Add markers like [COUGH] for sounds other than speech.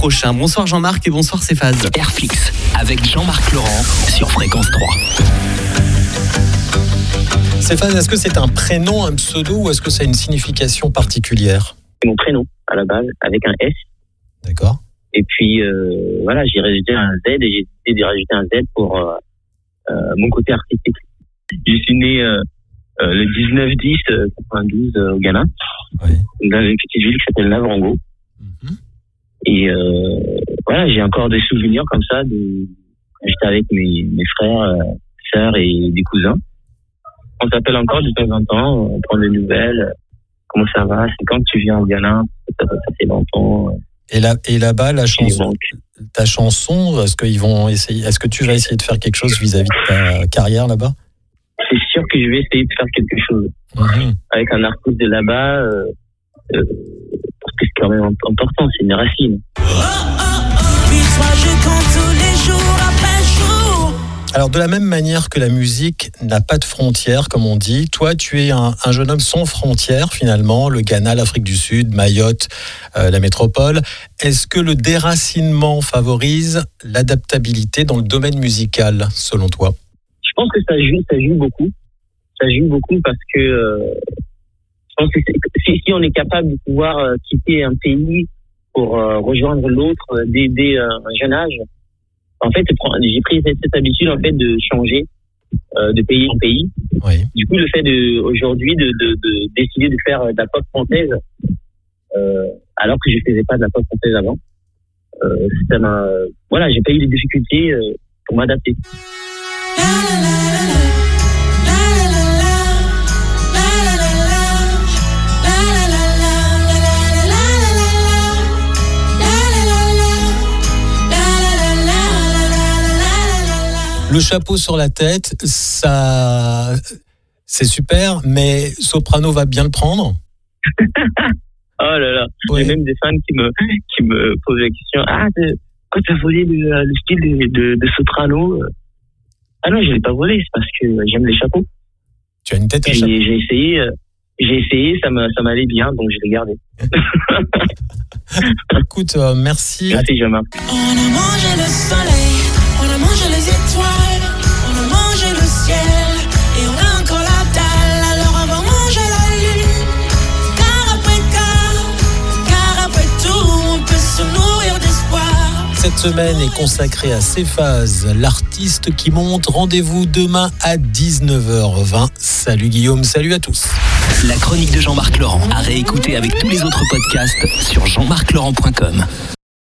prochain. Bonsoir Jean-Marc et bonsoir Céphase. Airfix avec Jean-Marc Laurent sur Fréquence 3. Céphase, est-ce que c'est un prénom, un pseudo ou est-ce que ça a une signification particulière? C'est mon prénom à la base avec un S. D'accord. Et puis euh, voilà, j'ai rajouté un Z et j'ai décidé de rajouter un Z pour euh, euh, mon côté artistique. Je suis né euh, euh, le 19-10 92 euh, au Ghana, Oui. dans une petite ville qui s'appelle Navrango. Et euh, voilà, j'ai encore des souvenirs comme ça de quand j'étais avec mes, mes frères, euh, sœurs et des cousins. On s'appelle encore de temps en temps, on prend des nouvelles. Comment ça va? C'est quand tu viens au Ghana? Ça, fait longtemps. Et là, et là-bas, la chanson, ta chanson, est-ce qu'ils vont essayer, est-ce que tu vas essayer de faire quelque chose vis-à-vis de ta carrière là-bas? C'est sûr que je vais essayer de faire quelque chose Mhm. avec un artiste de là-bas. euh, euh, quand même important, c'est une racine. Alors, de la même manière que la musique n'a pas de frontières, comme on dit, toi, tu es un, un jeune homme sans frontières, finalement, le Ghana, l'Afrique du Sud, Mayotte, euh, la métropole. Est-ce que le déracinement favorise l'adaptabilité dans le domaine musical, selon toi? Je pense que ça joue, ça joue beaucoup. Ça joue beaucoup parce que euh, pense que c'est- si, si on est capable de pouvoir euh, quitter un pays pour euh, rejoindre l'autre euh, dès, dès euh, un jeune âge, en fait, j'ai pris cette, cette habitude en fait de changer euh, de pays en pays. Oui. Du coup, le fait de aujourd'hui de, de, de décider de faire de la pop française, euh, alors que je faisais pas de la pop française avant, euh, ça m'a, voilà, j'ai pas eu des difficultés euh, pour m'adapter. Le chapeau sur la tête, ça, c'est super, mais Soprano va bien le prendre [LAUGHS] Oh là là, Ouais. j'ai même des fans qui me qui me posent la question ah quand t'as volé le, le style de, de, de soprano euh? ah non je l'ai pas volé c'est parce que j'aime les chapeaux Tu as une tête à chapeau. j'ai essayé euh, j'ai essayé ça m'allait bien donc je l'ai gardé [LAUGHS] Écoute, euh, merci. merci Jean-Marc On a mangé le soleil, Cette semaine est consacrée à Céphase, l'artiste qui monte. Rendez-vous demain à 19h20. Salut Guillaume, salut à tous. La chronique de Jean-Marc Laurent à réécouter avec tous les autres podcasts sur jean-marclaurent.com.